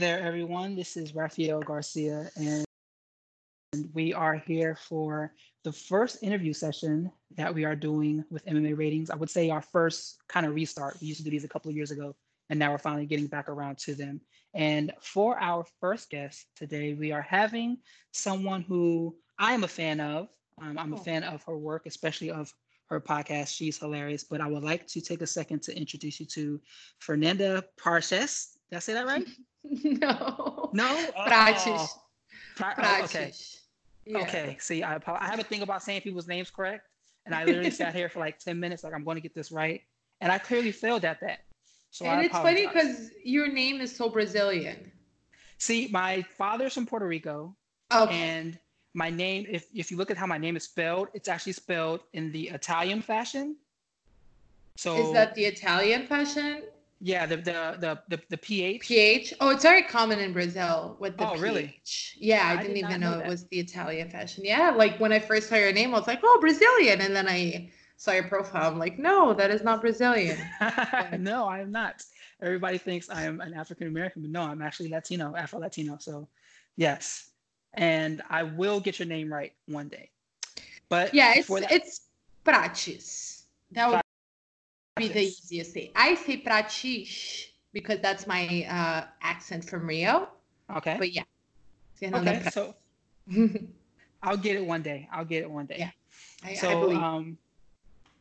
there, everyone. This is Rafael Garcia, and we are here for the first interview session that we are doing with MMA ratings. I would say our first kind of restart. We used to do these a couple of years ago, and now we're finally getting back around to them. And for our first guest today, we are having someone who I am a fan of. Um, I'm a oh. fan of her work, especially of her podcast. She's hilarious. But I would like to take a second to introduce you to Fernanda Parches. Did I say that right? no. No? Oh. Pra- oh, okay. Yeah. Okay. See, I, I have a thing about saying people's names correct. And I literally sat here for like 10 minutes, like, I'm going to get this right. And I clearly failed at that. So and I it's funny because your name is so Brazilian. See, my father's from Puerto Rico. Okay. And my name, if, if you look at how my name is spelled, it's actually spelled in the Italian fashion. So is that the Italian fashion? Yeah, the the the the, the pH. pH. Oh, it's very common in Brazil with the oh, pH. really? Yeah, I, I didn't did even know, know it was the Italian fashion. Yeah, like when I first saw your name, I was like, oh, Brazilian, and then I saw your profile. I'm like, no, that is not Brazilian. no, I am not. Everybody thinks I am an African American, but no, I'm actually Latino, Afro Latino. So, yes, and I will get your name right one day. But yeah, it's that- it's Prates. That would be the easiest thing. I say Pratis because that's my uh, accent from Rio. Okay. But yeah. Okay, so I'll get it one day. I'll get it one day. Yeah. I, so, I um,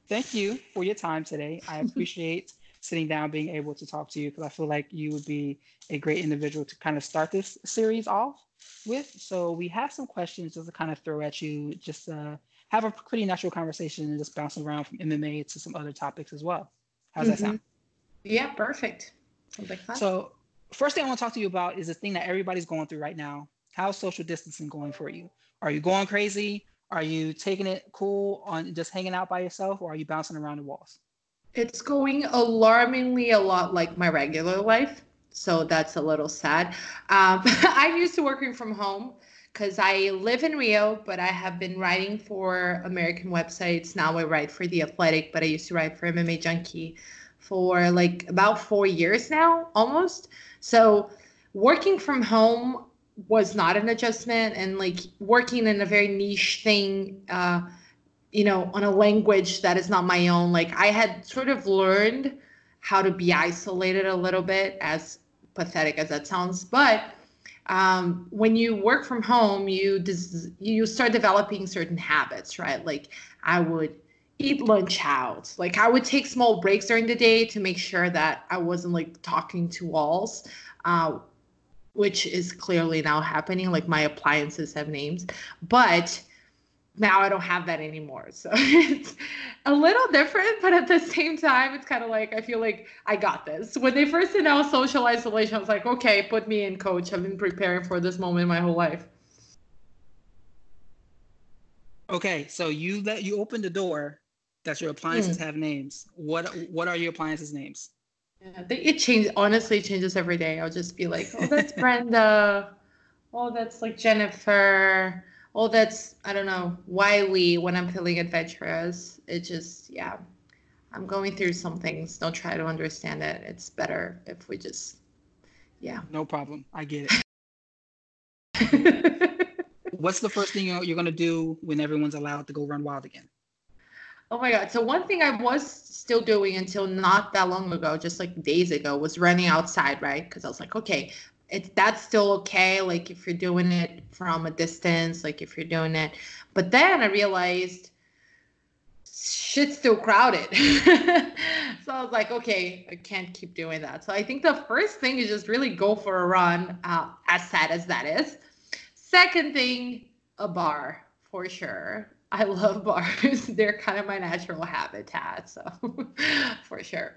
thank you for your time today. I appreciate sitting down, being able to talk to you because I feel like you would be a great individual to kind of start this series off with. So we have some questions just to kind of throw at you, just uh, have a pretty natural conversation and just bounce around from MMA to some other topics as well. How's mm-hmm. that sound? Yeah, perfect. So, first thing I want to talk to you about is the thing that everybody's going through right now. How's social distancing going for you? Are you going crazy? Are you taking it cool on just hanging out by yourself, or are you bouncing around the walls? It's going alarmingly a lot like my regular life. So that's a little sad. Um, I'm used to working from home because I live in Rio, but I have been writing for American websites. Now I write for The Athletic, but I used to write for MMA Junkie for like about four years now, almost. So working from home was not an adjustment, and like working in a very niche thing, uh, you know, on a language that is not my own. Like I had sort of learned how to be isolated a little bit, as pathetic as that sounds, but um, when you work from home, you des- you start developing certain habits, right? Like I would eat lunch out. Like I would take small breaks during the day to make sure that I wasn't like talking to walls, uh, which is clearly now happening. Like my appliances have names, but now I don't have that anymore. So it's a little different, but at the same time, it's kind of like I feel like I got this. When they first announced social isolation, I was like, okay, put me in, coach. I've been preparing for this moment my whole life. Okay, so you let you open the door that your appliances mm. have names. What what are your appliances names? Yeah, they, it changes. Honestly, it changes every day. I'll just be like, oh, that's Brenda. Oh, that's like Jennifer oh, that's, I don't know, Wiley when I'm feeling adventurous. It just, yeah, I'm going through some things. Don't try to understand it. It's better if we just, yeah. No problem. I get it. What's the first thing you're going to do when everyone's allowed to go run wild again? Oh my God. So, one thing I was still doing until not that long ago, just like days ago, was running outside, right? Because I was like, okay, it's that's still okay like if you're doing it from a distance like if you're doing it. But then i realized shit's still crowded. So i was like okay i can't keep doing that. So i think the first thing is just really go for a run uh, as sad as that is. Second thing a bar for sure. I love bars. They're kind of my natural habitat so for sure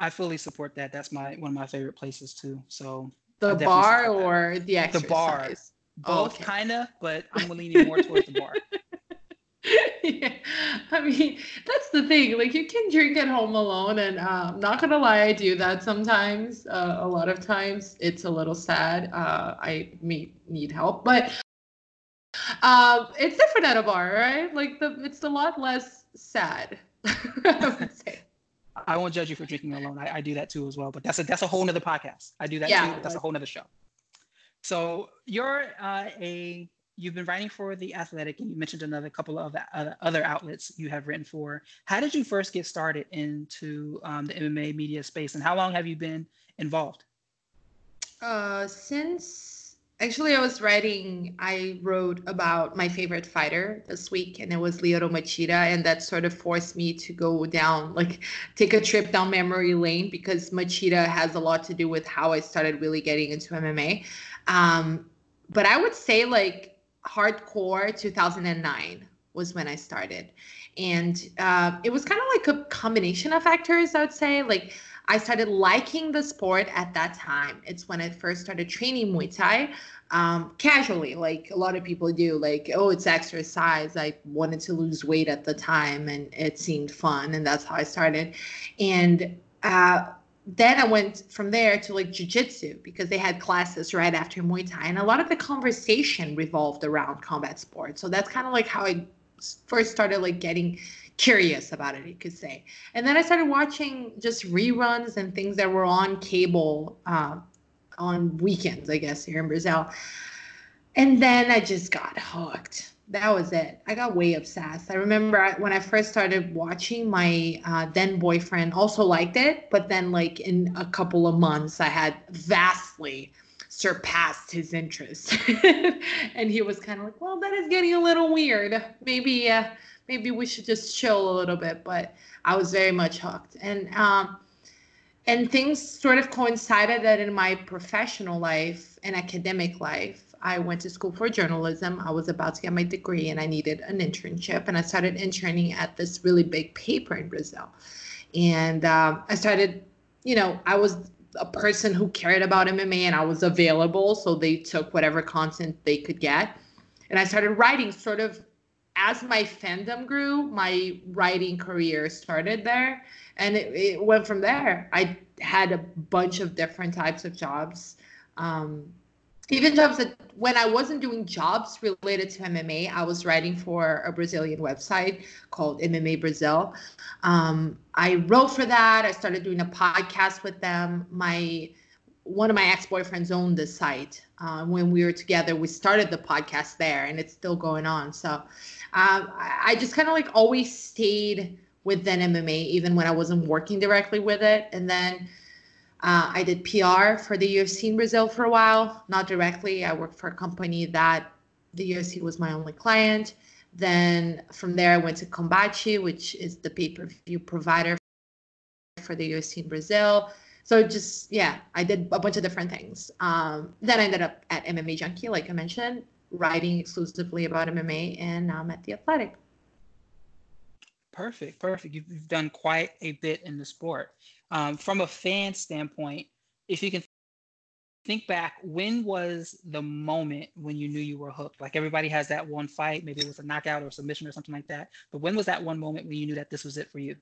I fully support that. That's my one of my favorite places too. So the bar or the exercise? The bar. Both okay. kinda, but I'm leaning more towards the bar. yeah. I mean, that's the thing. Like, you can drink at home alone, and uh, I'm not gonna lie, I do that sometimes. Uh, a lot of times, it's a little sad. Uh, I may need help, but um, it's different at a bar, right? Like, the it's a lot less sad. I would say. I won't judge you for drinking alone. I, I do that too as well, but that's a that's a whole nother podcast. I do that Yeah. too. That's a whole nother show. So you're uh, a you've been writing for the Athletic, and you mentioned another couple of other, other outlets you have written for. How did you first get started into um, the MMA media space, and how long have you been involved? Uh, since actually I was writing, I wrote about my favorite fighter this week, and it was Lyoto Machida, and that sort of forced me to go down, like, take a trip down memory lane because Machida has a lot to do with how I started really getting into MMA. Um, but I would say like hardcore 2009 was when I started, and uh, it was kind of like a combination of factors. I would say like. I started liking the sport at that time. It's when I first started training Muay Thai um, casually, like a lot of people do. Like, oh, it's exercise. I wanted to lose weight at the time, and it seemed fun, and that's how I started. And uh, then I went from there to like jujitsu because they had classes right after Muay Thai, and a lot of the conversation revolved around combat sports. So that's kind of like how I first started like getting curious about it, you could say. And then I started watching just reruns and things that were on cable uh, on weekends, I guess, here in Brazil. And then I just got hooked. That was it. I got way obsessed. I remember I, when I first started watching, my uh, then boyfriend also liked it, but then, like, in a couple of months, I had vastly surpassed his interest. and he was kind of like, well, that is getting a little weird. Maybe, uh, maybe we should just chill a little bit. But I was very much hooked. And, um, and things sort of coincided that in my professional life and academic life, I went to school for journalism. I was about to get my degree and I needed an internship. And I started interning at this really big paper in Brazil. And um, I started, you know, I was a person who cared about MMA and I was available. So they took whatever content they could get. And I started writing sort of as my fandom grew, my writing career started there. And it, it went from there. I had a bunch of different types of jobs. Um, even jobs that when I wasn't doing jobs related to MMA, I was writing for a Brazilian website called MMA Brazil. Um, I wrote for that. I started doing a podcast with them. My one of my ex-boyfriends owned the site. Uh, when we were together, we started the podcast there, and it's still going on. So um, I, just kind of like always stayed within MMA, even when I wasn't working directly with it. And then uh, I did PR for the UFC in Brazil for a while, not directly. I worked for a company that the UFC was my only client. Then from there, I went to Combate, which is the pay per view provider for the UFC in Brazil. So just, yeah, I did a bunch of different things. Um, then I ended up at MMA Junkie, like I mentioned, writing exclusively about MMA, and I'm at The Athletic. Perfect, perfect. You've, you've done quite a bit in the sport. Um, from a fan standpoint, if you can think back, when was the moment when you knew you were hooked? Like everybody has that one fight, maybe it was a knockout or submission or something like that. But when was that one moment when you knew that this was it for you?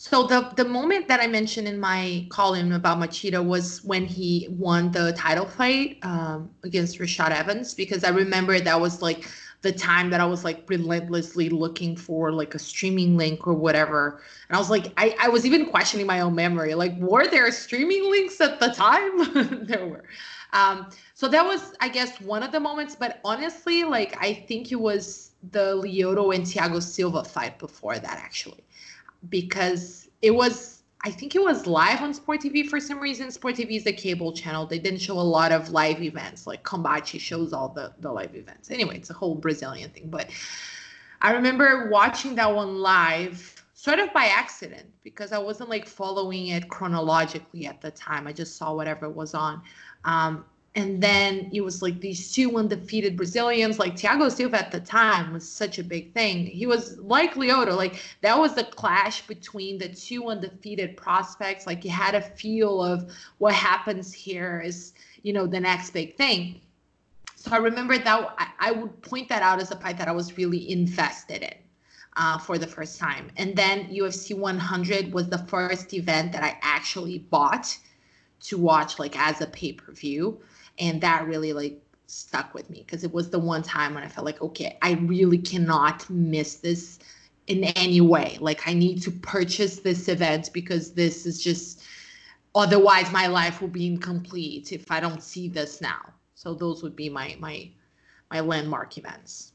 So the the moment that I mentioned in my column about Machida was when he won the title fight um, against Rashad Evans because I remember that was like the time that I was like relentlessly looking for like a streaming link or whatever. And I was like, I, I was even questioning my own memory. Like, were there streaming links at the time? there were. Um, so that was, I guess, one of the moments. But honestly, like, I think it was the Lyoto and Thiago Silva fight before that, actually, because it was I think it was live on Sport TV for some reason. Sport TV is a cable channel. They didn't show a lot of live events. Like Combate shows all the, the live events. Anyway, it's a whole Brazilian thing. But I remember watching that one live sort of by accident because I wasn't like following it chronologically at the time. I just saw whatever was on. Um, and then it was like these two undefeated Brazilians, like Thiago Silva at the time was such a big thing. He was like Lyoto, like that was the clash between the two undefeated prospects. Like you had a feel of what happens here is, you know, the next big thing. So I remember that I, I would point that out as a fight that I was really invested in. Uh, for the first time. And then UFC 100 was the first event that I actually bought to watch like as a pay-per-view and that really like stuck with me because it was the one time when I felt like, okay, I really cannot miss this in any way. Like I need to purchase this event because this is just otherwise my life will be incomplete if I don't see this now. So those would be my my my landmark events.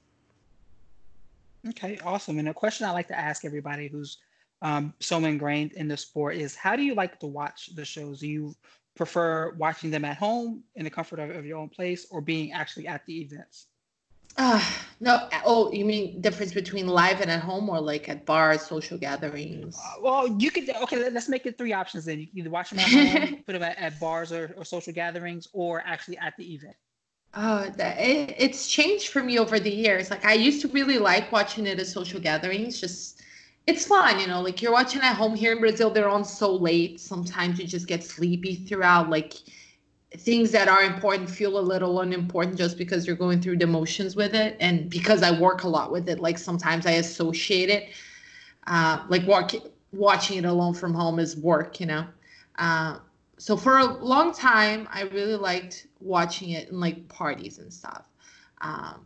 Okay, awesome. And a question I like to ask everybody who's um, so ingrained in the sport is how do you like to watch the shows? Do you prefer watching them at home in the comfort of, of your own place or being actually at the events? Uh, no. Oh, you mean difference between live and at home or like at bars, social gatherings? Uh, well, you could, okay, let's make it three options then. You can either watch them at home, put them at, at bars or, or social gatherings, or actually at the event. Oh, that, it, it's changed for me over the years. Like I used to really like watching it at social gatherings, just it's fun, you know, like you're watching at home here in Brazil, they're on so late. Sometimes you just get sleepy throughout. Like things that are important feel a little unimportant just because you're going through the motions with it. And because I work a lot with it, like sometimes I associate it. Uh, like walk, watching it alone from home is work, you know. Uh, so for a long time, I really liked watching it in like parties and stuff. Um,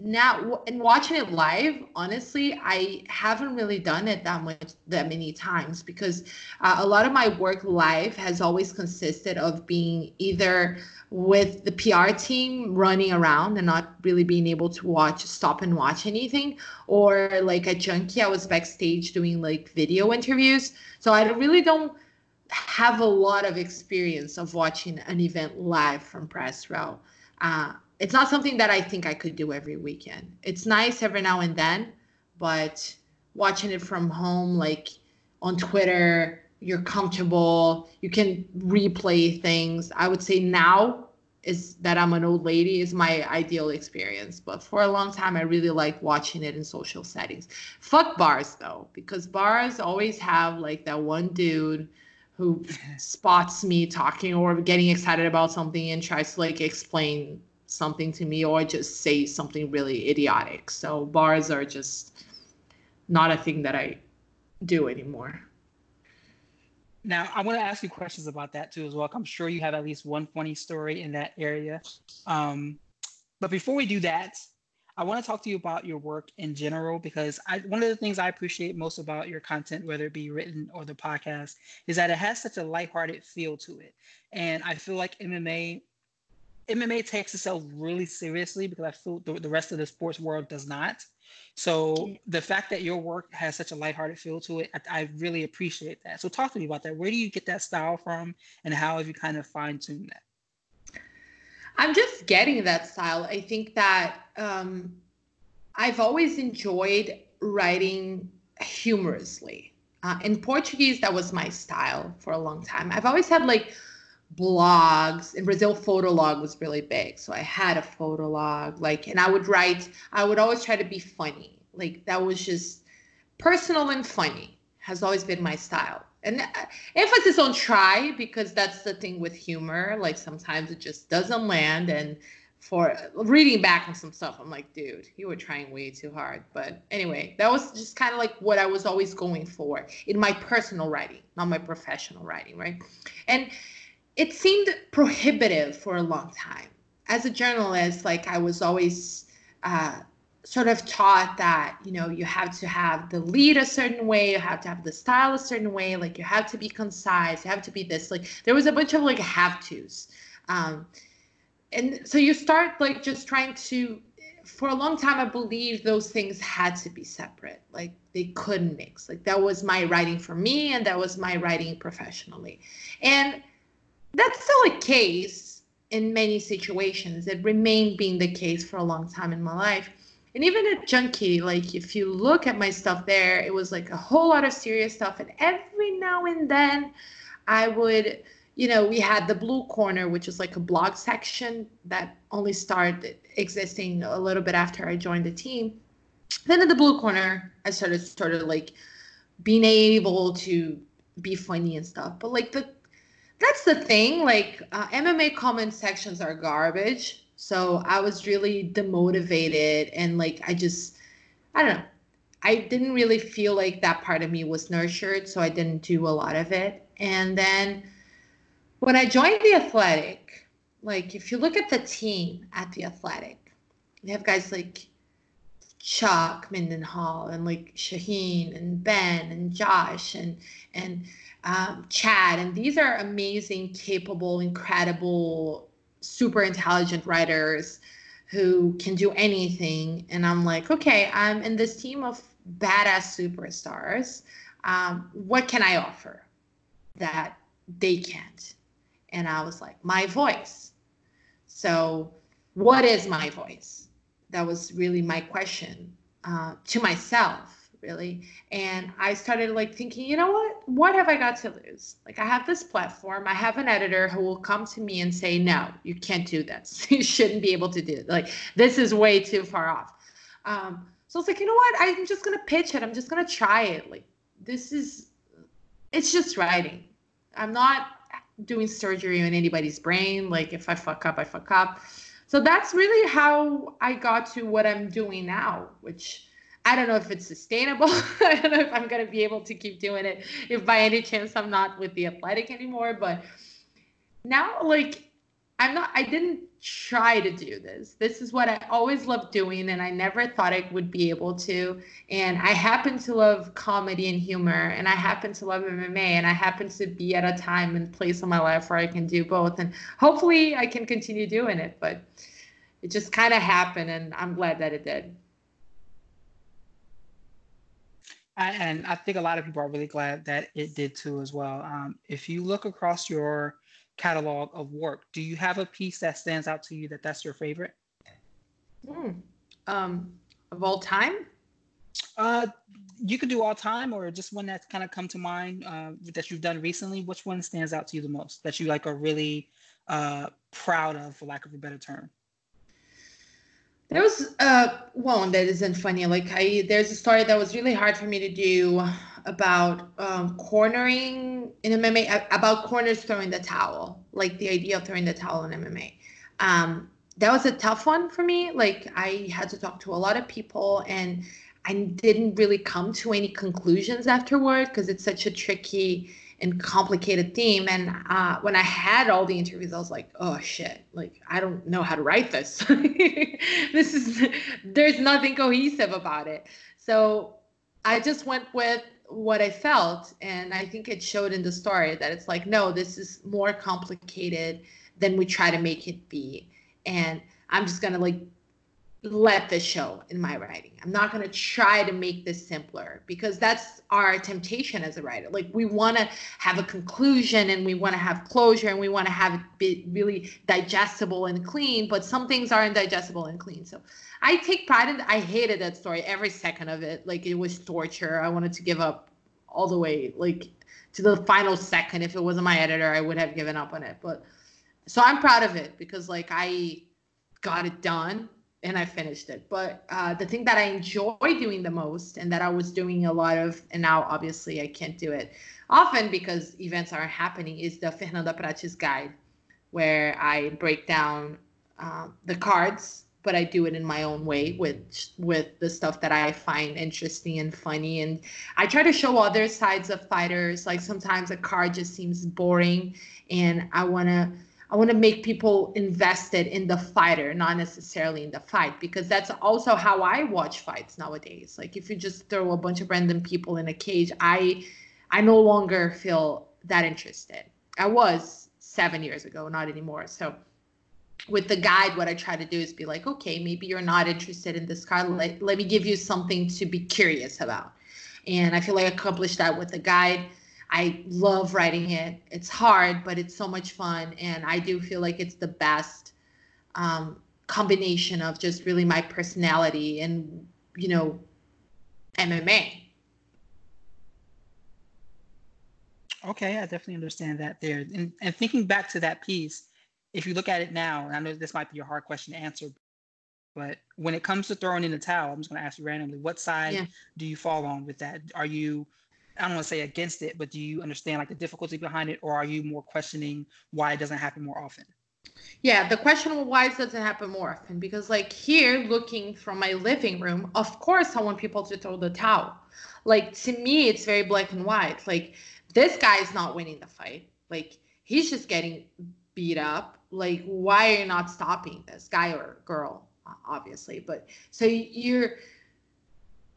now and watching it live honestly i haven't really done it that much that many times because uh, a lot of my work live has always consisted of being either with the pr team running around and not really being able to watch stop and watch anything or like a junkie i was backstage doing like video interviews. So i really don't have a lot of experience of watching an event live from press row. Uh, it's not something that I think I could do every weekend. It's nice every now and then, but watching it from home, like on Twitter, you're comfortable, you can replay things. I would say now is that I'm an old lady is my ideal experience. But for a long time, I really like watching it in social settings. Fuck bars though, because bars always have like that one dude who spots me talking or getting excited about something and tries to like explain something to me or just say something really idiotic. So bars are just not a thing that I do anymore. Now, I want to ask you questions about that too, as well. I'm sure you have at least one funny story in that area. Um, but before we do that, I want to talk to you about your work in general because I, one of the things I appreciate most about your content, whether it be written or the podcast, is that it has such a lighthearted feel to it. And I feel like MMA MMA takes itself really seriously because I feel the, the rest of the sports world does not. So the fact that your work has such a lighthearted feel to it, I, I, really appreciate that. So talk to me about that. Where do you get that style from, and how have you kind of fine tuned that? I'm just getting that style. I think that um, I've always enjoyed writing humorously. Uh, in Portuguese, that was my style for a long time. I've always had like blogs in brazil fotolog was really big so i had a fotolog like and i would write i would always try to be funny like that was just personal and funny has always been my style. And uh, emphasis on try because that's the thing with humor like sometimes it just doesn't land and for reading back on some stuff i'm like dude you were trying way too hard. But anyway that was just kind of like what i was always going for in my personal writing not my professional writing right? And it seemed prohibitive for a long time. As a journalist, like I was always uh, sort of taught that you know you have to have the lead a certain way, you have to have the style a certain way, like you have to be concise, you have to be this. Like there was a bunch of like have tos, um, and so you start like just trying to. For a long time, I believed those things had to be separate. Like they couldn't mix. Like that was my writing for me, and that was my writing professionally, and that's still a case in many situations. It remained being the case for a long time in my life. And even at Junkie, like if you look at my stuff there, it was like a whole lot of serious stuff. And every now and then I would, you know, we had the Blue Corner, which is like a blog section that only started existing a little bit after I joined the team. Then in the Blue Corner, I started sort of like being able to be funny and stuff. But like the that's the thing. Like uh, MMA comment sections are garbage. So I was really demotivated and like I just, I don't know. I didn't really feel like that part of me was nurtured, so I didn't do a lot of it. And then when I joined the Athletic, like if you look at the team at the Athletic, you have guys like Chuck Mindenhall and like Shaheen and Ben and Josh and and um, Chad and these are amazing, capable, incredible, super intelligent writers who can do anything. And I'm like, okay, I'm in this team of badass superstars. Um, what can I offer that they can't? And I was like, my voice. So, what is my voice? That was really my question uh, to myself, really. And I started like thinking, you know what? What have I got to lose? Like, I have this platform. I have an editor who will come to me and say, no, you can't do this. you shouldn't be able to do it. Like, this is way too far off. Um, so I was like, you know what? I'm just gonna pitch it. I'm just gonna try it. Like, this is, it's just writing. I'm not doing surgery on anybody's brain. Like if I fuck up, I fuck up. So that's really how I got to what I'm doing now, which I don't know if it's sustainable. I don't know if I'm going to be able to keep doing it if by any chance I'm not with the athletic anymore. But now, like, I'm not, I didn't try to do this. This is what I always loved doing, and I never thought I would be able to. And I happen to love comedy and humor, and I happen to love MMA, and I happen to be at a time and place in my life where I can do both. And hopefully, I can continue doing it. But it just kind of happened, and I'm glad that it did. I, and I think a lot of people are really glad that it did too, as well. Um, if you look across your catalog of work. Do you have a piece that stands out to you that that's your favorite? Mm. Um, of all time? Uh, you could do all time or just one that's kind of come to mind uh, that you've done recently. Which one stands out to you the most that you like are really uh, proud of, for lack of a better term? There was uh, one that isn't funny. Like I, there's a story that was really hard for me to do about um, cornering in MMA, about corners throwing the towel, like the idea of throwing the towel in MMA. Um, that was a tough one for me. Like I had to talk to a lot of people and I didn't really come to any conclusions afterward because it's such a tricky and complicated theme. And uh, when I had all the interviews, I was like, oh shit, like I don't know how to write this. this is, there's nothing cohesive about it. So I just went with what I felt. And I think it showed in the story that it's like, no, this is more complicated than we try to make it be. And I'm just going to like let this show in my writing. I'm not going to try to make this simpler because that's our temptation as a writer. Like we want to have a conclusion and we want to have closure and we want to have it be really digestible and clean, but some things aren't digestible and clean. So I take pride in I hated that story every second of it. Like it was torture. I wanted to give up all the way like to the final second. If it wasn't my editor, I would have given up on it. But so I'm proud of it because like I got it done and I finished it. But uh, the thing that I enjoy doing the most and that I was doing a lot of, and now obviously I can't do it often because events aren't happening, is the Fernanda Prates guide, where I break down uh, the cards but I do it in my own way with with the stuff that I find interesting and funny. And I try to show other sides of fighters. Like sometimes a card just seems boring, and I wanna I want to make people invested in the fighter, not necessarily in the fight, because that's also how I watch fights nowadays. Like if you just throw a bunch of random people in a cage, I I no longer feel that interested. I was seven years ago, not anymore. So with the guide, what I try to do is be like, okay, maybe you're not interested in this card. Let, let me give you something to be curious about. And I feel like I accomplished that with the guide. I love writing it. It's hard, but it's so much fun. And I do feel like it's the best um, combination of just really my personality and, you know, MMA. Okay, I definitely understand that there. And, and thinking back to that piece, if you look at it now, and I know this might be a hard question to answer, but when it comes to throwing in the towel, I'm just going to ask you randomly, what side yeah. do you fall on with that? Are you, I don't want to say against it, but do you understand like the difficulty behind it, or are you more questioning why it doesn't happen more often? Yeah, the question of why it doesn't happen more often because like here, looking from my living room, of course I want people to throw the towel. Like to me, it's very black and white. Like this guy is not winning the fight. Like he's just getting beat up like why are you not stopping this guy or girl obviously but so you're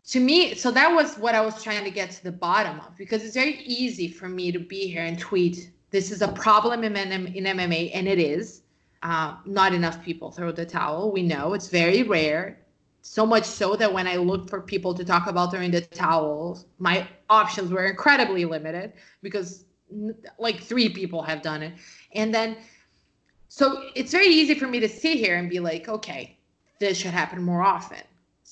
to me, so that was what I was trying to get to the bottom of because it's very easy for me to be here and tweet, this is a problem in, in MMA, and it is. Uh, not enough people throw the towel. We know it's very rare. So much so that when I looked for people to talk about throwing the towel, my options were incredibly limited because like three people have done it. And then, so it's very easy for me to sit here and be like, okay, this should happen more often.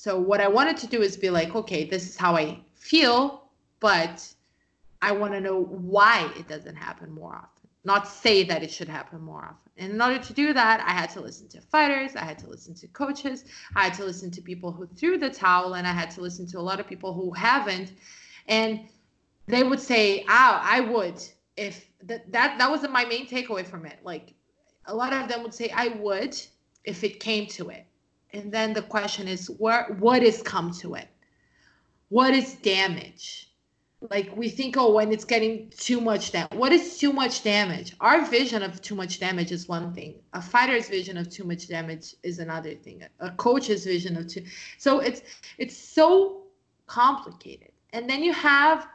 So what I wanted to do is be like, okay, this is how I feel, but I want to know why it doesn't happen more often. Not say that it should happen more often. And in order to do that, I had to listen to fighters, I had to listen to coaches, I had to listen to people who threw the towel, and I had to listen to a lot of people who haven't. And they would say, "Oh, I would if that that that was my main takeaway from it. Like a lot of them would say, I would if it came to it." And then the question is, where what is come to it? What is damage? like we think oh when it's getting too much damage what is too much damage our vision of too much damage is one thing a fighter's vision of too much damage is another thing a coach's vision of too so it's it's so complicated and then you have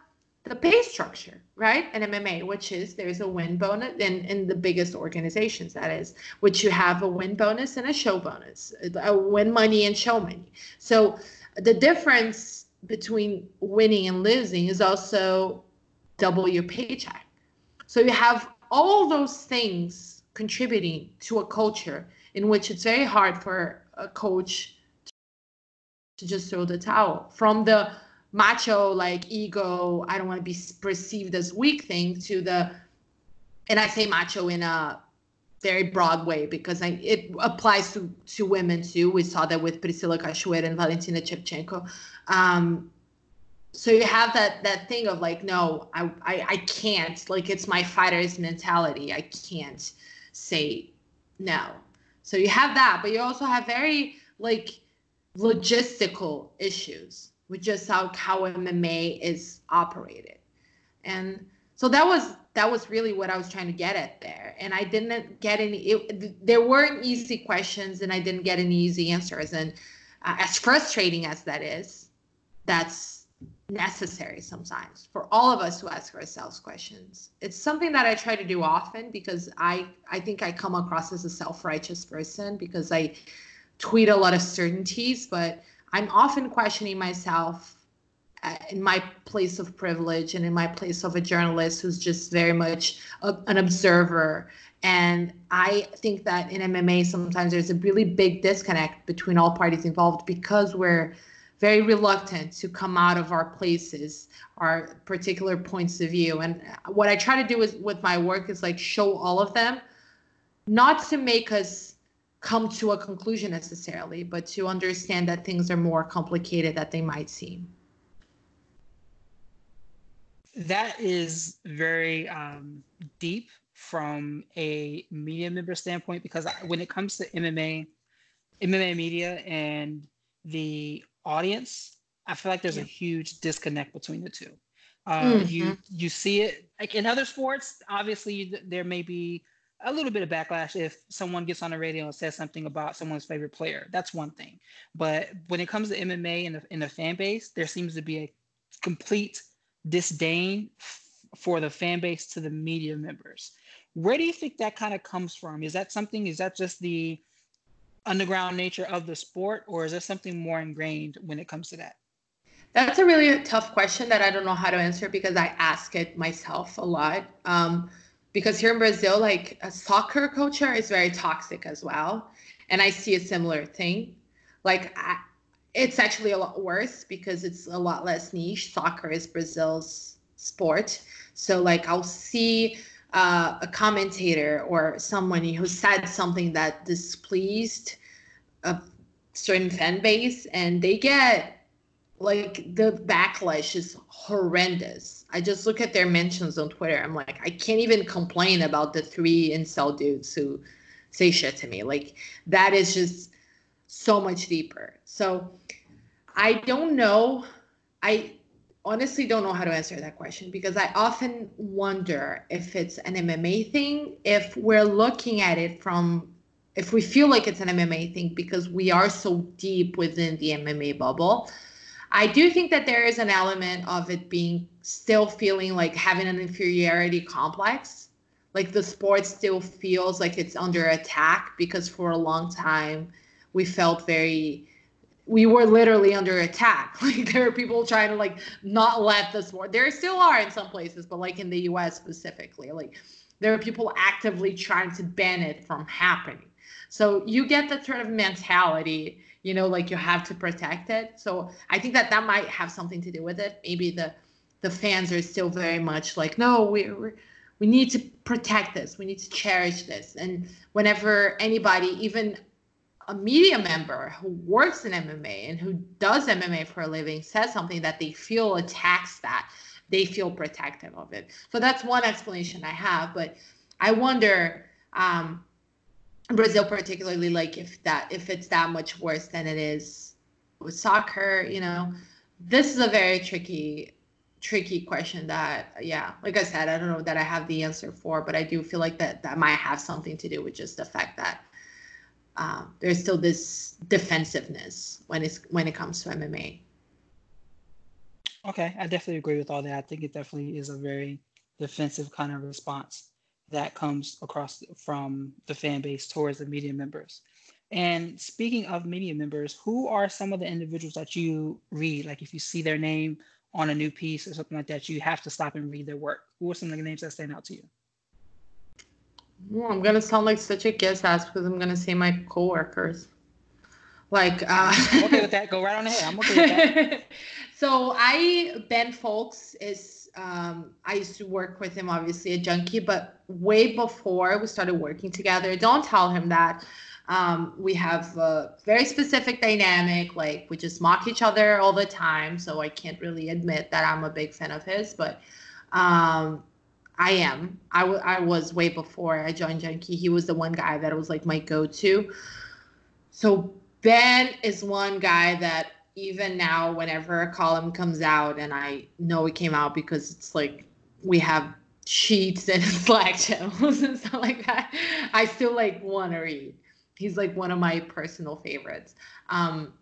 the pay structure right and mma which is there's a win bonus in, in the biggest organizations that is which you have a win bonus and a show bonus a win money and show money so the difference between winning and losing is also double your paycheck. So you have all those things contributing to a culture in which it's very hard for a coach to just throw the towel from the macho like ego i don't want to be perceived as weak thing to the and i say macho in a very broad way because I, it applies to to women too. We saw that with priscila cachoeira and valentina shevchenko. Um, so you have that that thing of like no I, I i can't like it's my fighter's mentality. I can't say no. So you have that but you also have very like logistical issues with just how how mma is operated. And so that was that was really what i was trying to get at there. And i didn't get any it, there weren't easy questions and i didn't get any easy answers. And uh, as frustrating as that is that's necessary sometimes for all of us to ask ourselves questions. It's something that I try to do often because I I think I come across as a self-righteous person because I tweet a lot of certainties, but I'm often questioning myself uh, in my place of privilege and in my place of a journalist who's just very much a, an observer. And I think that in MMA, sometimes there's a really big disconnect between all parties involved because we're very reluctant to come out of our places our particular points of view. And what i try to do is with my work is like show all of them not to make us come to a conclusion necessarily but to understand that things are more complicated than they might seem that is very um, deep from a media member standpoint because when it comes to mma mma media and the audience, I feel like there's yeah. a huge disconnect between the two. Um, mm-hmm. You you see it like in other sports. Obviously, there may be a little bit of backlash if someone gets on the radio and says something about someone's favorite player. That's one thing. But when it comes to MMA and the, in the fan base, there seems to be a complete disdain f- for the fan base to the media members. Where do you think that kind of comes from? Is that something? Is that just the underground nature of the sport, or is there something more ingrained when it comes to that? That's a really tough question that I don't know how to answer because I ask it myself a lot. Um, because here in Brazil, like a soccer culture is very toxic as well, and I see a similar thing. Like I, it's actually a lot worse because it's a lot less niche. Soccer is Brazil's sport, so like I'll see uh, a commentator or someone who said something that displeased a certain fan base and they get like the backlash is horrendous. I just look at their mentions on Twitter. I'm like, I can't even complain about the three incel dudes who say shit to me. Like that is just so much deeper. So I don't know. I honestly don't know how to answer that question because I often wonder if it's an MMA thing, if we're looking at it from, if we feel like it's an MMA thing because we are so deep within the MMA bubble. I do think that there is an element of it being still feeling like having an inferiority complex. Like the sport still feels like it's under attack because for a long time we felt very we were literally under attack. Like there are people trying to like not let the sport. There still are in some places, but like in the U.S. specifically, like there are people actively trying to ban it from happening. So you get that sort of mentality, you know, like you have to protect it. So I think that that might have something to do with it. Maybe the the fans are still very much like, no, we we need to protect this. We need to cherish this. And whenever anybody, even a media member who works in MMA and who does MMA for a living says something that they feel attacks that, they feel protective of it. So that's one explanation I have. But I wonder, um, Brazil particularly, like if that if it's that much worse than it is with soccer, you know, this is a very tricky tricky question that yeah like i said i don't know that i have the answer for but i do feel like that that might have something to do with just the fact that um, there's still this defensiveness when it's when it comes to MMA. Okay, I definitely agree with all that. I think it definitely is a very defensive kind of response that comes across from the fan base towards the media members. And speaking of media members, who are some of the individuals that you read? Like if you see their name on a new piece or something like that, you have to stop and read their work. Who are some of the names that stand out to you? Well, I'm gonna sound like such a guess ass because I'm gonna say my coworkers. Like uh, I'm okay with that. Go right on ahead. I'm okay with that. so I Ben Fowlkes is um, I used to work with him obviously a junkie, but way before we started working together, don't tell him that. Um, we have a very specific dynamic, like we just mock each other all the time. So I can't really admit that I'm a big fan of his, but um, I am. I, w- I was way before I joined Junkie. He was the one guy that was like my go to. So Ben is one guy that even now, whenever a column comes out, and I know it came out because it's like we have sheets and Slack channels and stuff like that, I still like want to read. He's like one of my personal favorites. Um,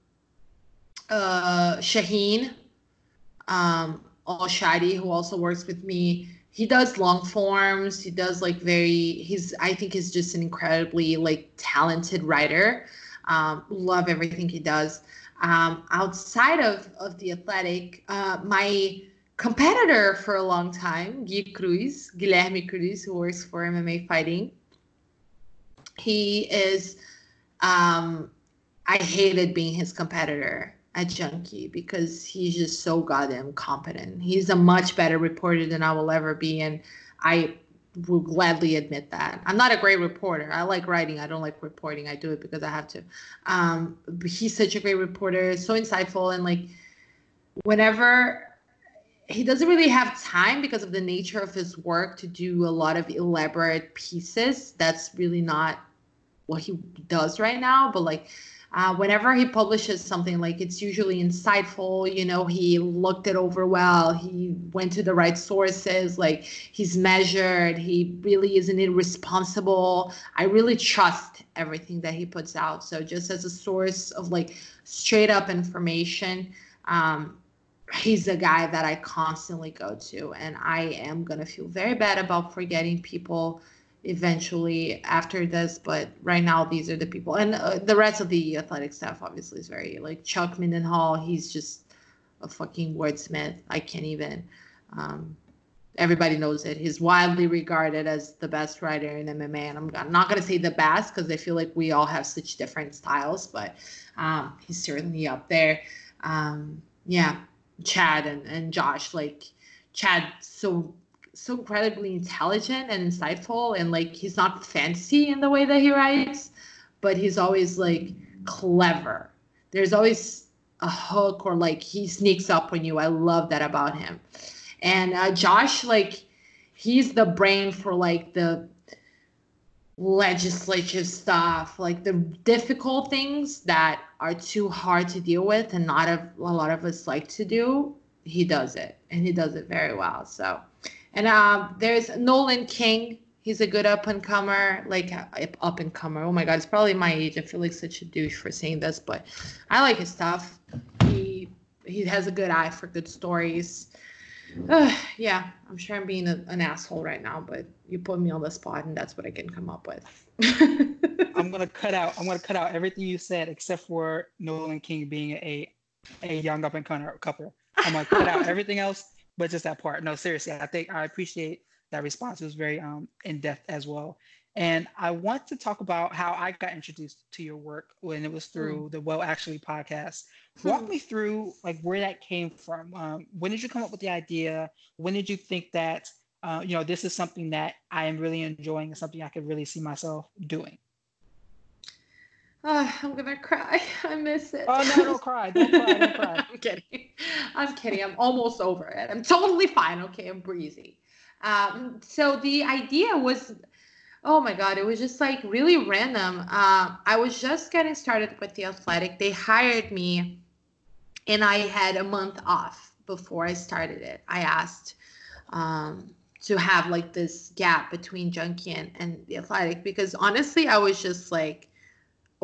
uh, Shaheen um, Al-Shatti, who also works with me he does long forms he does like very he's i think he's just an incredibly like talented writer um, love everything he does um, outside of of the athletic uh, my competitor for a long time Gui Cruz Guilherme Cruz who works for MMA fighting he is um, I hated being his competitor at Junkie because he's just so goddamn competent. He's a much better reporter than I will ever be, and I will gladly admit that. I'm not a great reporter. I like writing. I don't like reporting. I do it because I have to. Um, he's such a great reporter, so insightful, and like whenever he doesn't really have time because of the nature of his work to do a lot of elaborate pieces. That's really not what he does right now. But like uh, whenever he publishes something like it's usually insightful you know he looked it over well he went to the right sources like he's measured he really isn't irresponsible. I really trust everything that he puts out. So just as a source of like straight up information um, he's a guy that i constantly go to and i am going to feel very bad about forgetting people eventually after this but right now these are the people and uh, the rest of the athletic staff obviously is very like chuck mindenhall he's just a fucking wordsmith i can't even um, everybody knows it he's widely regarded as the best writer in mma and i'm, I'm not going to say the best because i feel like we all have such different styles but um, he's certainly up there um, yeah chad and, and josh like chad so so incredibly intelligent and insightful and like he's not fancy in the way that he writes but he's always like clever. There's always a hook or like he sneaks up on you. I love that about him. And uh, josh like he's the brain for like the legislative stuff like the difficult things that are too hard to deal with and not a, a lot of us like to do. He does it and he does it very well. So and um, there's Nolan King. He's a good up and comer, like uh, up and comer. Oh my God, it's probably my age. I feel like such a douche for saying this, but I like his stuff. He he he has a good eye for good stories. Uh, yeah, I'm sure I'm being a, an asshole right now, but you put me on the spot, and that's what I can come up with. I'm gonna cut out. I'm gonna cut out everything you said except for Nolan King being a a young up and comer. couple. I'm gonna cut out everything else, but just that part. No, seriously, I think I appreciate that response. It was very um in depth as well. And I want to talk about how I got introduced to your work when it was through mm. the Well Actually podcast. Walk hmm. me through like where that came from. Um, when did you come up with the idea? When did you think that uh, you know this is something that I am really enjoying and something I could really see myself doing? Oh, I'm gonna cry. I miss it. Oh no, don't cry. Don't cry. Don't cry. I'm kidding. I'm kidding. I'm almost over it. I'm totally fine. Okay, I'm breezy. Um, so the idea was, oh my god, it was just like really random. Uh, I was just getting started with the athletic. They hired me, and I had a month off before I started it. I asked um, to have like this gap between junkie and, and the athletic because honestly, I was just like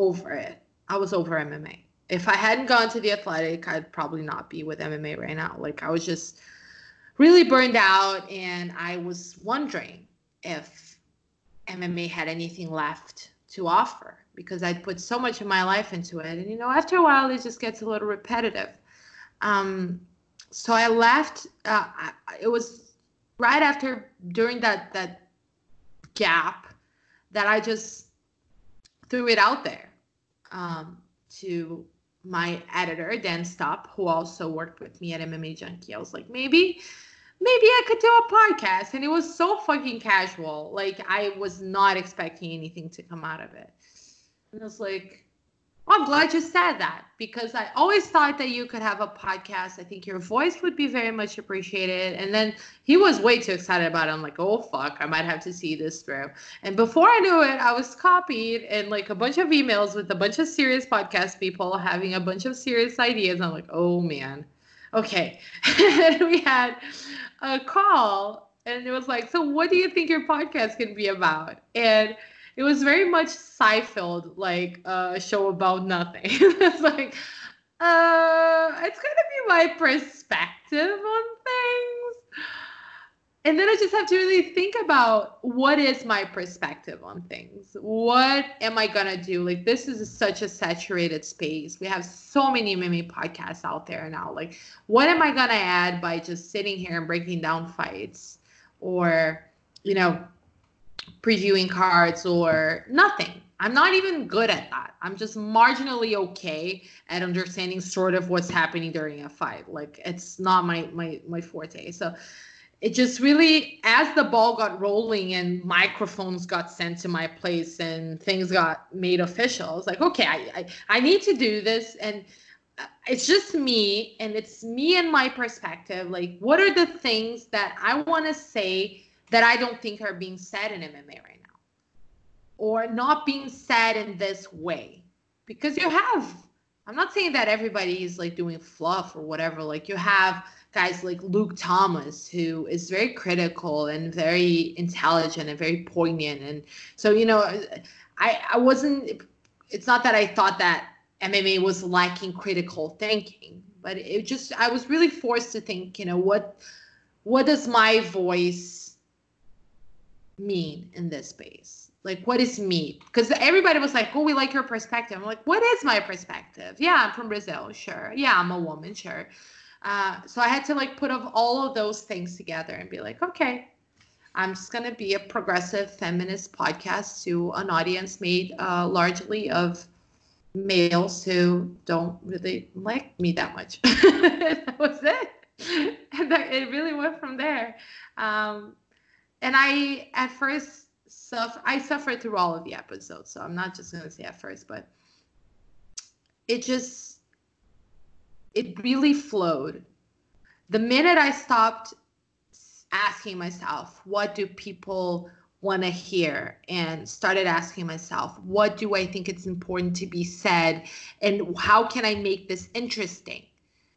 over it. I was over MMA. If I hadn't gone to the athletic, I'd probably not be with MMA right now. Like I was just really burned out and I was wondering if MMA had anything left to offer because I'd put so much of my life into it. And you know, after a while it just gets a little repetitive. Um, so I left uh, I, it was right after during that that gap that I just threw it out there um, to my editor Dan Stupp, who also worked with me at MMA Junkie. I was like, maybe, maybe I could do a podcast, and it was so fucking casual. Like I was not expecting anything to come out of it. And I was like, I'm glad you said that because I always thought that you could have a podcast. I think your voice would be very much appreciated. And then he was way too excited about it. I'm like, oh fuck, I might have to see this through. And before I knew it, I was copied in like a bunch of emails with a bunch of serious podcast people having a bunch of serious ideas. I'm like, oh man. Okay. and we had a call and it was like, so what do you think your podcast can be about? And it was very much Seinfeld, like uh, a show about nothing. it's like, uh, it's gonna be my perspective on things. And then I just have to really think about what is my perspective on things? What am I gonna do? Like this is such a saturated space. We have so many MMA podcasts out there now. Like, what am I gonna add by just sitting here and breaking down fights? Or, you know, previewing cards or nothing. I'm not even good at that. I'm just marginally okay at understanding sort of what's happening during a fight. Like it's not my my my forte. So it just really as the ball got rolling and microphones got sent to my place and things got made official, I was like, okay, I I, I need to do this and uh, it's just me and it's me and my perspective. Like what are the things that I want to say that I don't think are being said in MMA right now or not being said in this way. Because you have, I'm not saying that everybody is like doing fluff or whatever. Like you have guys like Luke Thomas, who is very critical and very intelligent and very poignant. And so, you know, I, I wasn't, it's not that I thought that MMA was lacking critical thinking, but it just, I was really forced to think, you know, what, what does my voice mean in this space? Like, what is me? Because everybody was like, oh, we like your perspective. I'm like, what is my perspective? Yeah, I'm from Brazil. Sure. Yeah, I'm a woman. Sure. Uh, so I had to like put of all of those things together and be like, okay, I'm just going to be a progressive feminist podcast to an audience made uh, largely of males who don't really like me that much. that was it. And that, it really went from there. Um, and I at first suffer I suffered through all of the episodes, so I'm not just gonna say at first, but it just it really flowed. The minute I stopped asking myself, what do people want to hear? And started asking myself what do i think it's important to be said? And how can i make this interesting?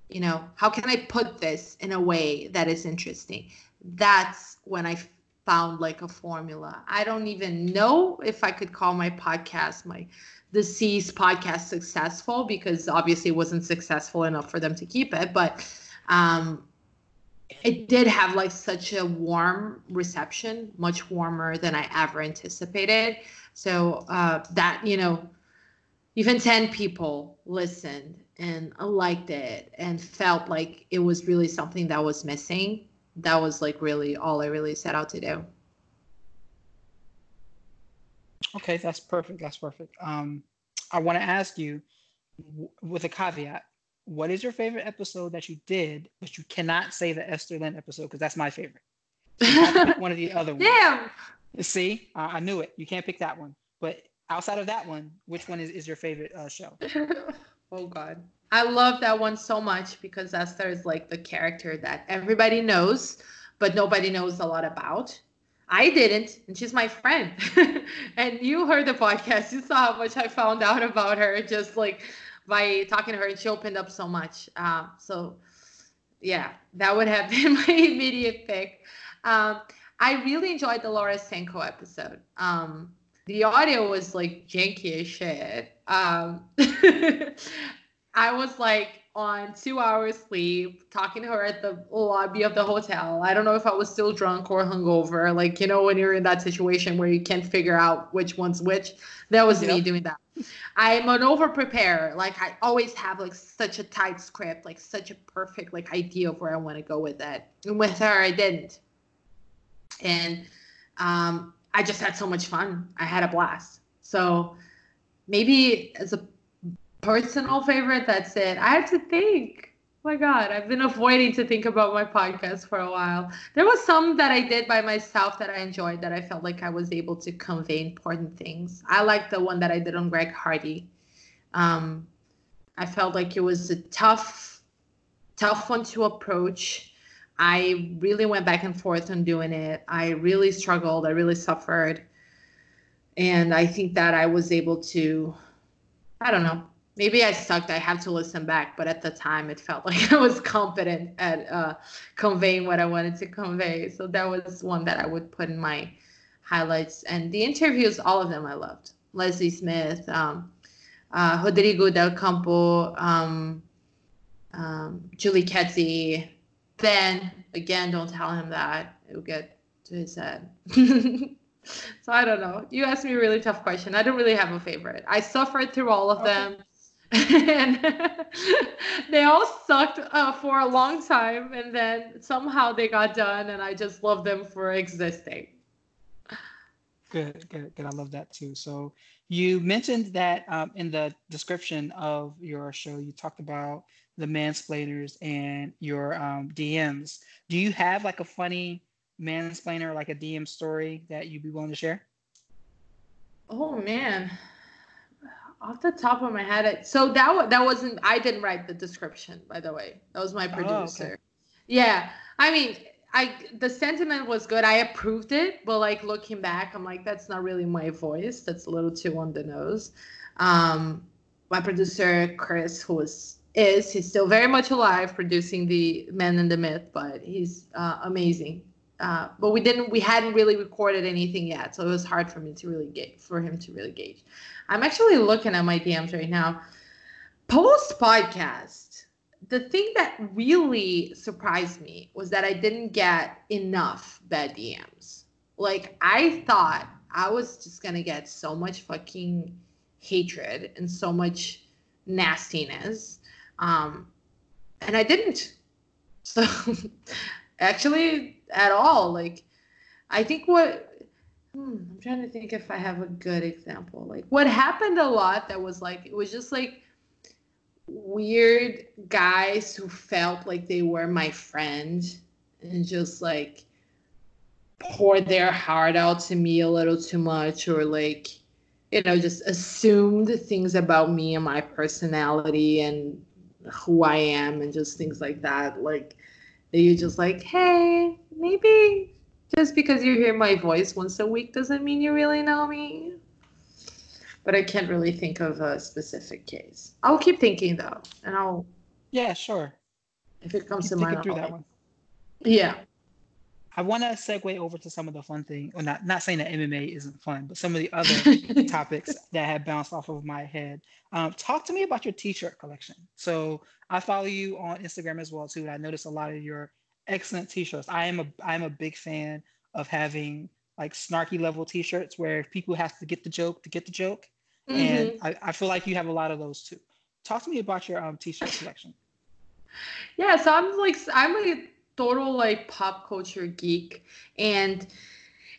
You know how can i put this in a way that is interesting? That's when i found like a formula. I don't even know if I could call my podcast my C's podcast successful because obviously it wasn't successful enough for them to keep it, but um it did have like such a warm reception, much warmer than I ever anticipated. So uh, that you know, even ten people listened and liked it and felt like it was really something that was missing. That was like really all I really set out to do. Okay, that's perfect. That's perfect. Um, I want to ask you, w- with a caveat, what is your favorite episode that you did, but you cannot say the Esther Lin episode because that's my favorite. One of the other ones. Damn. See, uh, I knew it. You can't pick that one. But outside of that one, which one is, is your favorite uh, show? oh God. I love that one so much because Esther is like the character that everybody knows, but nobody knows a lot about. I didn't, and she's my friend. and you heard the podcast. You saw how much I found out about her just like by talking to her, and she opened up so much. Uh, so, yeah, that would have been my immediate pick. Um, I really enjoyed the Laura Sanko episode. Um, the audio was like janky as shit. Um, I was like on two hours sleep, talking to her at the lobby of the hotel. I don't know if I was still drunk or hungover. Like, you know, when you're in that situation where you can't figure out which one's which, that was yep. me doing that. I'm an over preparer. Like, I always have like such a tight script, like such a perfect like idea of where I want to go with it. And with her, I didn't. And um, I just had so much fun. I had a blast. So maybe as a personal favorite, that's it. I had to think. Oh my God, I've been avoiding to think about my podcast for a while. There was some that I did by myself that I enjoyed that I felt like I was able to convey important things. I like the one that I did on Greg Hardy. Um, I felt like it was a tough, tough one to approach. I really went back and forth on doing it. I really struggled. I really suffered. And I think that I was able to, I don't know, maybe I sucked. I have to listen back, but at the time it felt like I was competent at uh, conveying what I wanted to convey. So that was one that I would put in my highlights. And the interviews, all of them I loved. Leslie Smith, um, uh, Rodrigo Del Campo, um, um, Julie Kedzie, Ben. Again, don't tell him that. It will get to his head. so I don't know. You asked me a really tough question. I don't really have a favorite. I suffered through all of okay. them and they all sucked uh, for a long time and then somehow they got done and i just love them for existing. Good good good. I love that too. So you mentioned that um, in the description of your show you talked about the mansplainers and your um, dms do you have like a funny mansplainer like a dm story that you'd be willing to share? Oh man off the top of my head, so that that wasn't. I didn't write the description, by the way. That was my producer. Oh, okay. Yeah, I mean, I the sentiment was good. I approved it, but like looking back, I'm like, that's not really my voice. That's a little too on the nose. Um, my producer Chris, who was is he's still very much alive, producing the Man and the Myth, but he's uh, amazing. Uh, but we didn't we hadn't really recorded anything yet so it was hard for me to really gauge for him to really gauge. I'm actually looking at my dms right now. Post podcast the thing that really surprised me was that i didn't get enough bad dms like i thought i was just gonna get so much fucking hatred and so much nastiness um and i didn't. So actually at all. Like, I think what hmm, I'm trying to think if I have a good example. Like, what happened a lot that was like, it was just like weird guys who felt like they were my friend and just like poured their heart out to me a little too much or like you know just assumed things about me and my personality and who I am and just things like that like you're just like, hey, maybe just because you hear my voice once a week doesn't mean you really know me. But I can't really think of a specific case. I'll keep thinking though, and I'll. Yeah, sure. If it comes keep to mind, through that one. Yeah. I want to segue over to some of the fun thing. Well, not not saying that MMA isn't fun, but some of the other topics that have bounced off of my head. Um, talk to me about your T-shirt collection. So I follow you on Instagram as well too, and I notice a lot of your excellent T-shirts. I am a I am a big fan of having like snarky level T-shirts where people have to get the joke to get the joke, mm-hmm. and I, I feel like you have a lot of those too. Talk to me about your um, T-shirt collection. Yeah, so I'm like I'm a total like pop culture geek and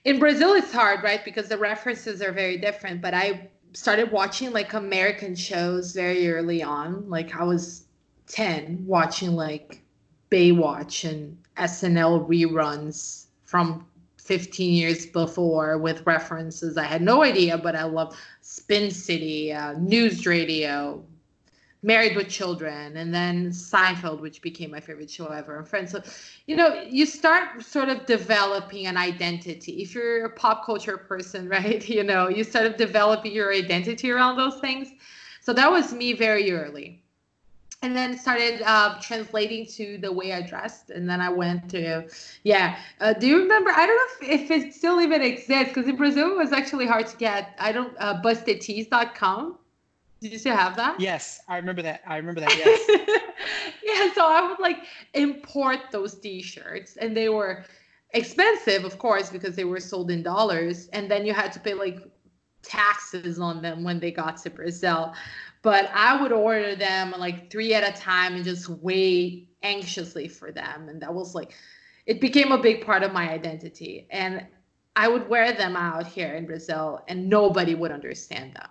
in Brazil it's hard, right? Because the references are very different, but I started watching like American shows very early on. Like I was 10 watching like Baywatch and SNL reruns from 15 years before with references I had no idea, but I love Spin City, uh, News Radio, Married with Children, and then Seinfeld, which became my favorite show ever, and Friends. So, you know, you start sort of developing an identity. If you're a pop culture person, right, you know, you sort of developing your identity around those things. So that was me very early. And then started uh, translating to the way I dressed, and then I went to, yeah. Uh, do you remember? I don't know if, if it still even exists because in Brazil it was actually hard to get. I don't uh, bustedtees.com did you still have that? Yes, I remember that. I remember that. Yes. yeah, so I would like import those T-shirts, and they were expensive, of course, because they were sold in dollars, and then you had to pay like taxes on them when they got to Brazil. But I would order them like three at a time and just wait anxiously for them, and that was like, it became a big part of my identity, and I would wear them out here in Brazil, and nobody would understand them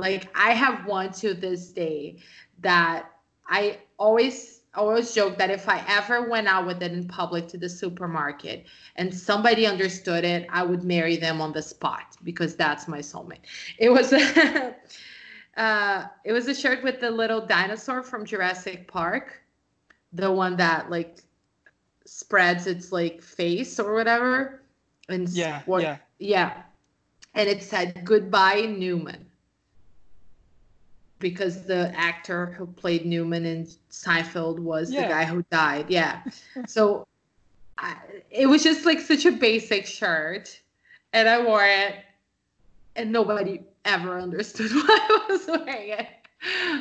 like I have one to this day that I always always joke that if I ever went out with it in public to the supermarket and somebody understood it, I would marry them on the spot because that's my soulmate. It was a uh, it was a shirt with the little dinosaur from Jurassic Park, the one that like spreads its like face or whatever. And yeah, what, yeah, yeah, and it said goodbye Newman because the actor who played Newman in Seinfeld was yeah. the guy who died. Yeah. so I, it was just like such a basic shirt. And I wore it, and nobody ever understood why I was wearing it.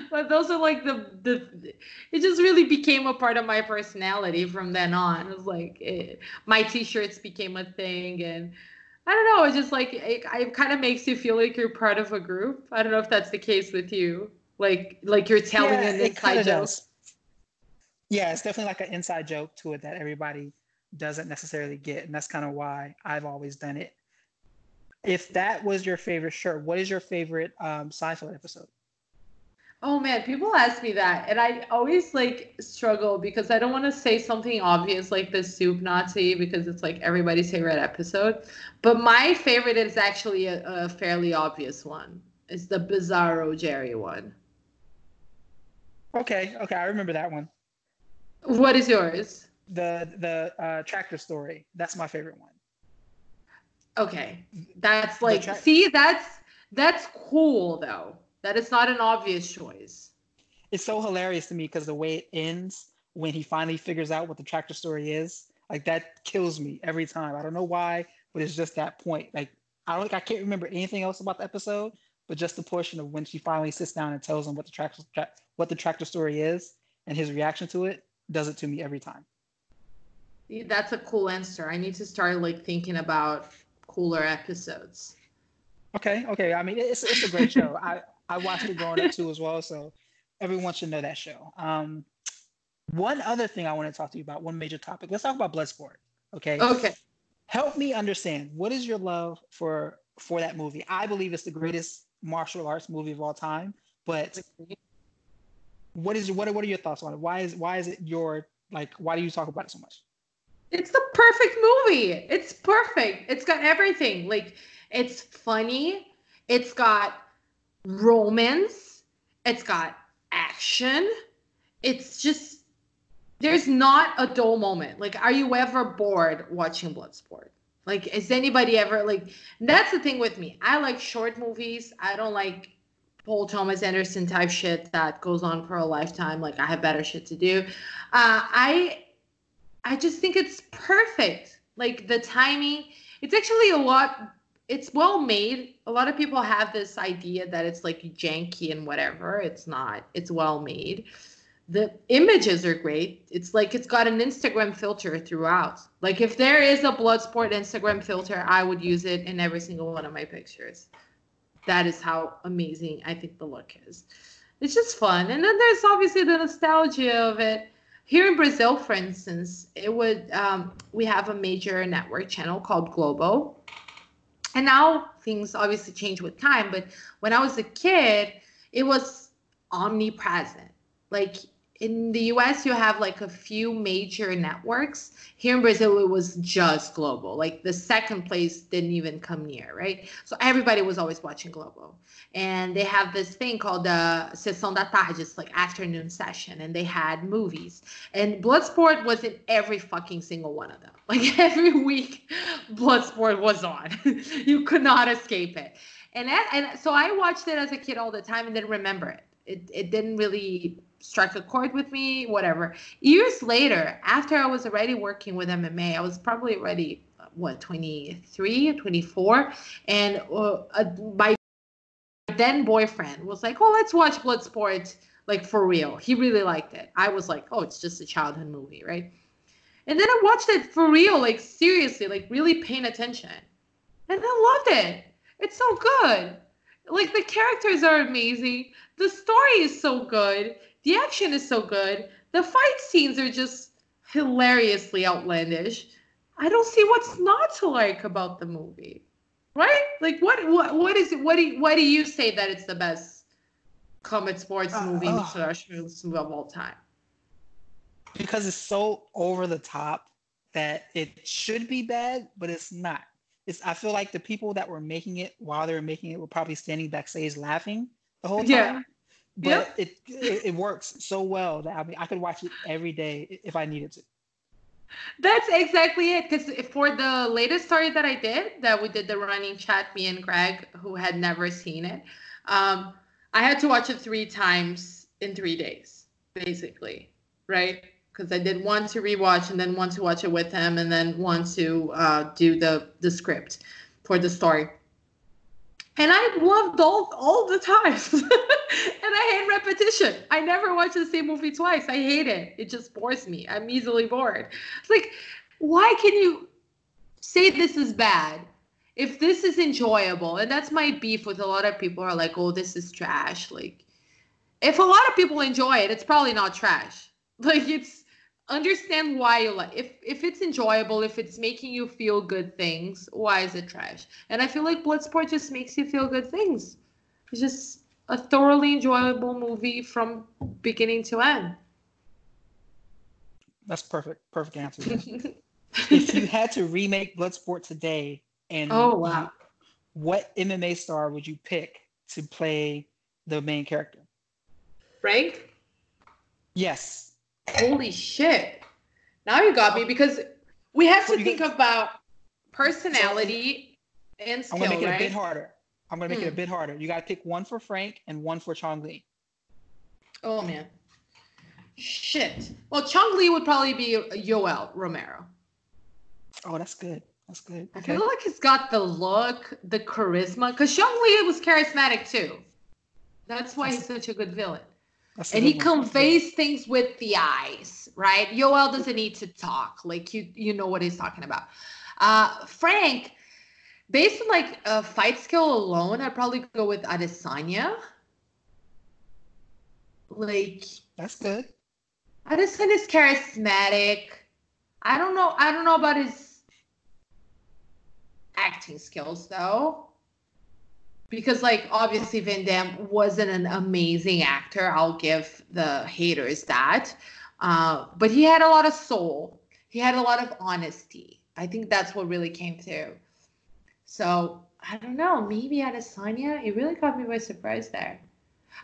But those are like the the. It just really became a part of my personality from then on. It was like it, my t-shirts became a thing, and I don't know. It's just like it, it kind of makes you feel like you're part of a group. I don't know if that's the case with you. Like like you're telling yeah, an inside joke. Does. Yeah, it's definitely like an inside joke to it that everybody doesn't necessarily get, and that's kind of why I've always done it. If that was your favorite shirt, what is your favorite um, Seinfeld episode? Oh man, people ask me that, and I always like struggle because I don't want to say something obvious like the soup Nazi because it's like everybody's favorite episode. But my favorite is actually a, a fairly obvious one. It's the Bizarro Jerry one. Okay, okay, I remember that one. What is yours? The the uh, tractor story. That's my favorite one. Okay, that's like tra- see that's that's cool though that it's not an obvious choice. It's so hilarious to me because the way it ends when he finally figures out what the tractor story is, like that kills me every time. I don't know why, but it's just that point. Like I don't I can't remember anything else about the episode, but just the portion of when she finally sits down and tells him what the tractor tra- what the tractor story is and his reaction to it does it to me every time. That's a cool answer. I need to start like thinking about cooler episodes. Okay, okay. I mean, it's it's a great show. I I watched it growing up too as well, so everyone should know that show. Um, one other thing I want to talk to you about, one major topic. Let's talk about Bloodsport. Okay. Okay. Help me understand what is your love for for that movie. I believe it's the greatest martial arts movie of all time. But what is what are, what are your thoughts on it? Why is why is it your like why do you talk about it so much? It's the perfect movie. It's perfect. It's got everything. Like it's funny. It's got romance. It's got action. It's just there's not a dull moment. Like, are you ever bored watching Bloodsport? Like, is anybody ever like? That's the thing with me. I like short movies. I don't like Paul Thomas Anderson type shit that goes on for a lifetime. Like, I have better shit to do. Uh, I, I just think it's perfect. Like the timing, it's actually a lot. It's well made. A lot of people have this idea that it's like janky and whatever. It's not. It's well made. The images are great. It's like it's got an Instagram filter throughout. Like if there is a Bloodsport Instagram filter, I would use it in every single one of my pictures. That is how amazing I think the look is. It's just fun. And then there's obviously the nostalgia of it here in Brazil, for instance, it would um, we have a major network channel called Globo, and now things obviously change with time. But when I was a kid, it was omnipresent. Like in the US, you have like a few major networks. Here in Brazil, it was just Globo. Like the second place didn't even come near, right? So everybody was always watching Globo. And they have this thing called the Sessão da Tarde, it's like afternoon session, and they had movies. And Bloodsport was in every fucking single one of them. Like every week, Bloodsport was on. you could not escape it. And, that, and so I watched it as a kid all the time and didn't remember it. It, it didn't really strike a chord with me, whatever. Years later, after I was already working with MMA, I was probably already what 23 24 and uh, my then boyfriend was like oh let's watch bloodsport like for real. He really liked it. I was like oh it's just a childhood movie right? And then i watched it for real like seriously like really paying attention. And i loved it. It's so good. Like the characters are amazing. The story is so good the action is so good. The fight scenes are just hilariously outlandish. I don't see what's not to like about the movie. Right? Like what what what is it what do you, why do you say that it's the best combat sports uh, movie uh, of all time? Because it's so over the top that it should be bad, but it's not. It's I feel like the people that were making it while they were making it were probably standing backstage laughing the whole time. Yeah but yep. it, it, it works so well that I mean I could watch it every day if I needed to. That's exactly it. Because for the latest story that I did, that we did the running chat, me and Greg, who had never seen it, um, I had to watch it three times in three days, basically, right? Because I did one to rewatch, and then one to watch it with him, and then one to uh, do the the script for the story and I loved all all the times. and I hate repetition. I never watch the same movie twice. I hate it. It just bores me. I'm easily bored. It's like, why can you say this is bad if this is enjoyable? And that's my beef with a lot of people are like, oh, this is trash. Like, if a lot of people enjoy it, it's probably not trash. Like, it's understand why you like if if it's enjoyable if it's making you feel good things why is it trash? And i feel like bloodsport just makes you feel good things. It's just a thoroughly enjoyable movie from beginning to end. That's perfect perfect answer. If you had to remake bloodsport today and oh wow. what mma star would you pick to play the main character? Frank? Yes Holy shit. Now you got me because we have to think about personality and skill. I'm gonna make it a bit harder. I'm gonna make hmm. it a bit harder. You gotta pick one for Frank and one for Chong Li. Oh man. Shit. Well, Chong Li would probably be Yoel Romero. Oh, that's good. That's good. Okay. I feel like he's got the look, the charisma, because Chong Li was charismatic too. That's why he's such a good villain and he conveys things with the eyes, right? Yoel doesn't need to talk. Like you, you know what he's talking about. Uh, Frank, based on like a fight skill alone, I'd probably go with Adesanya. Like that's good. Adesanya is charismatic. I don't know. I don't know about his acting skills though because like obviously Van Damme wasn't an amazing actor. I'll give the haters that. Uh, but he had a lot of soul. He had a lot of honesty. I think that's what really came through. So I don't know. Maybe Adesanya. It really caught me by surprise there.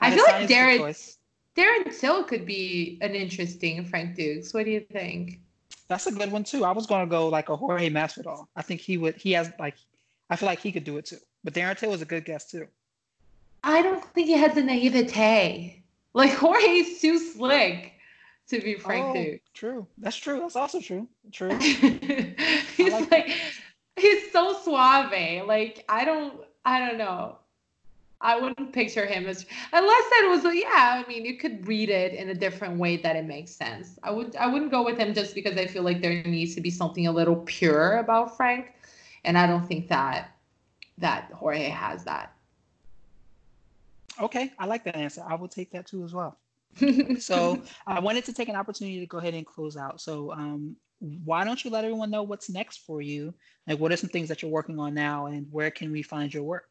I feel like Darren Darren Till could be an interesting Frank Dux. What do you think? That's a good one too. I was gonna go like a Jorge Masvidal. I think he would. He has like. I feel like he could do it too. But Darren was a good guess too. I don't think he has the naivete. Like Jorge's too slick. to be frank oh, too. True. That's true. That's also true. True. he's like, like he's so suave. Like I don't I don't know. I wouldn't picture him as unless it was yeah. I mean, you could read it in a different way that it makes sense. I would I wouldn't go with him just because I feel like there needs to be something a little pure about Frank, and I don't think that that Jorge has that. Okay, I like that answer. I will take that too as well. so I wanted to take an opportunity to go ahead and close out. So um, why don't you let everyone know what's next for you? Like, what are some things that you're working on now, and where can we find your work?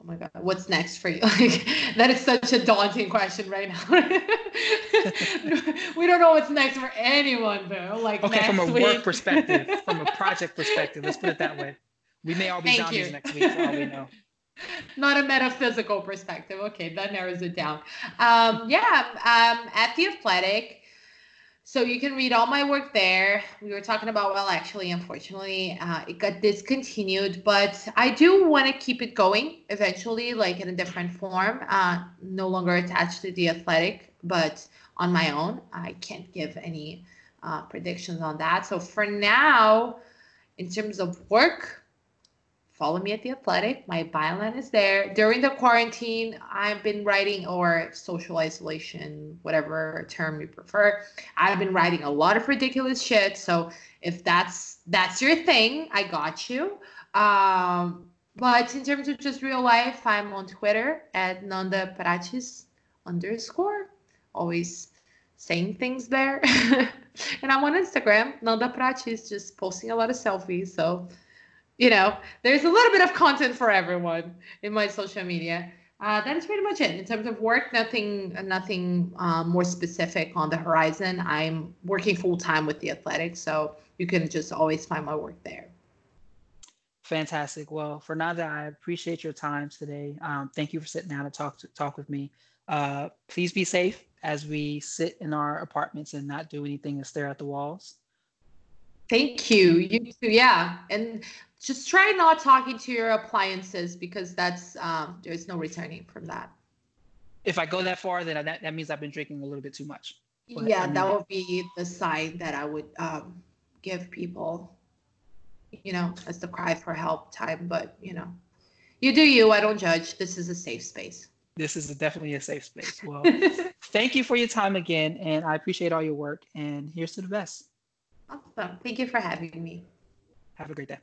Oh my God, what's next for you? Like, that is such a daunting question right now. we don't know what's next for anyone, though. Like, okay, from a week. work perspective, from a project perspective, let's put it that way. We may all be Thank zombies you. next week, for all we know. Not a metaphysical perspective. Okay, that narrows it down. Um, yeah, um, at the Athletic, so you can read all my work there. We were talking about, well, actually, unfortunately, uh, it got discontinued, but I do want to keep it going eventually, like in a different form, uh, no longer attached to the athletic, but on my own. I can't give any uh, predictions on that. So for now, in terms of work, follow me at the athletic. My byline is there. During the quarantine i've been writing or social isolation whatever term you prefer. I've been writing a lot of ridiculous shit. So if that's that's your thing i got you. Um, but in terms of just real life i'm on twitter at nanda prates underscore always saying things there. And i'm on instagram nanda prates just posting a lot of selfies. So you know, there's a little bit of content for everyone in my social media. Uh, that is pretty much it in terms of work. Nothing, nothing um, more specific on the horizon. I'm working full time with the athletics, so you can just always find my work there. Fantastic. Well, for Fernanda, I appreciate your time today. Um, thank you for sitting down to talk to talk with me. Uh, please be safe as we sit in our apartments and not do anything and stare at the walls. Thank you. You too. Yeah. And just try not talking to your appliances because that's um, there's no returning from that. If I go that far, then that, that means I've been drinking a little bit too much. But, yeah, that would be the sign that I would um, give people, you know, as the cry for help time. But you know, you do you. I don't judge. This is a safe space. This is definitely a safe space. Well, thank you for your time again, and I appreciate all your work. And here's to the best. Awesome. Thank you for having me. Have a great day.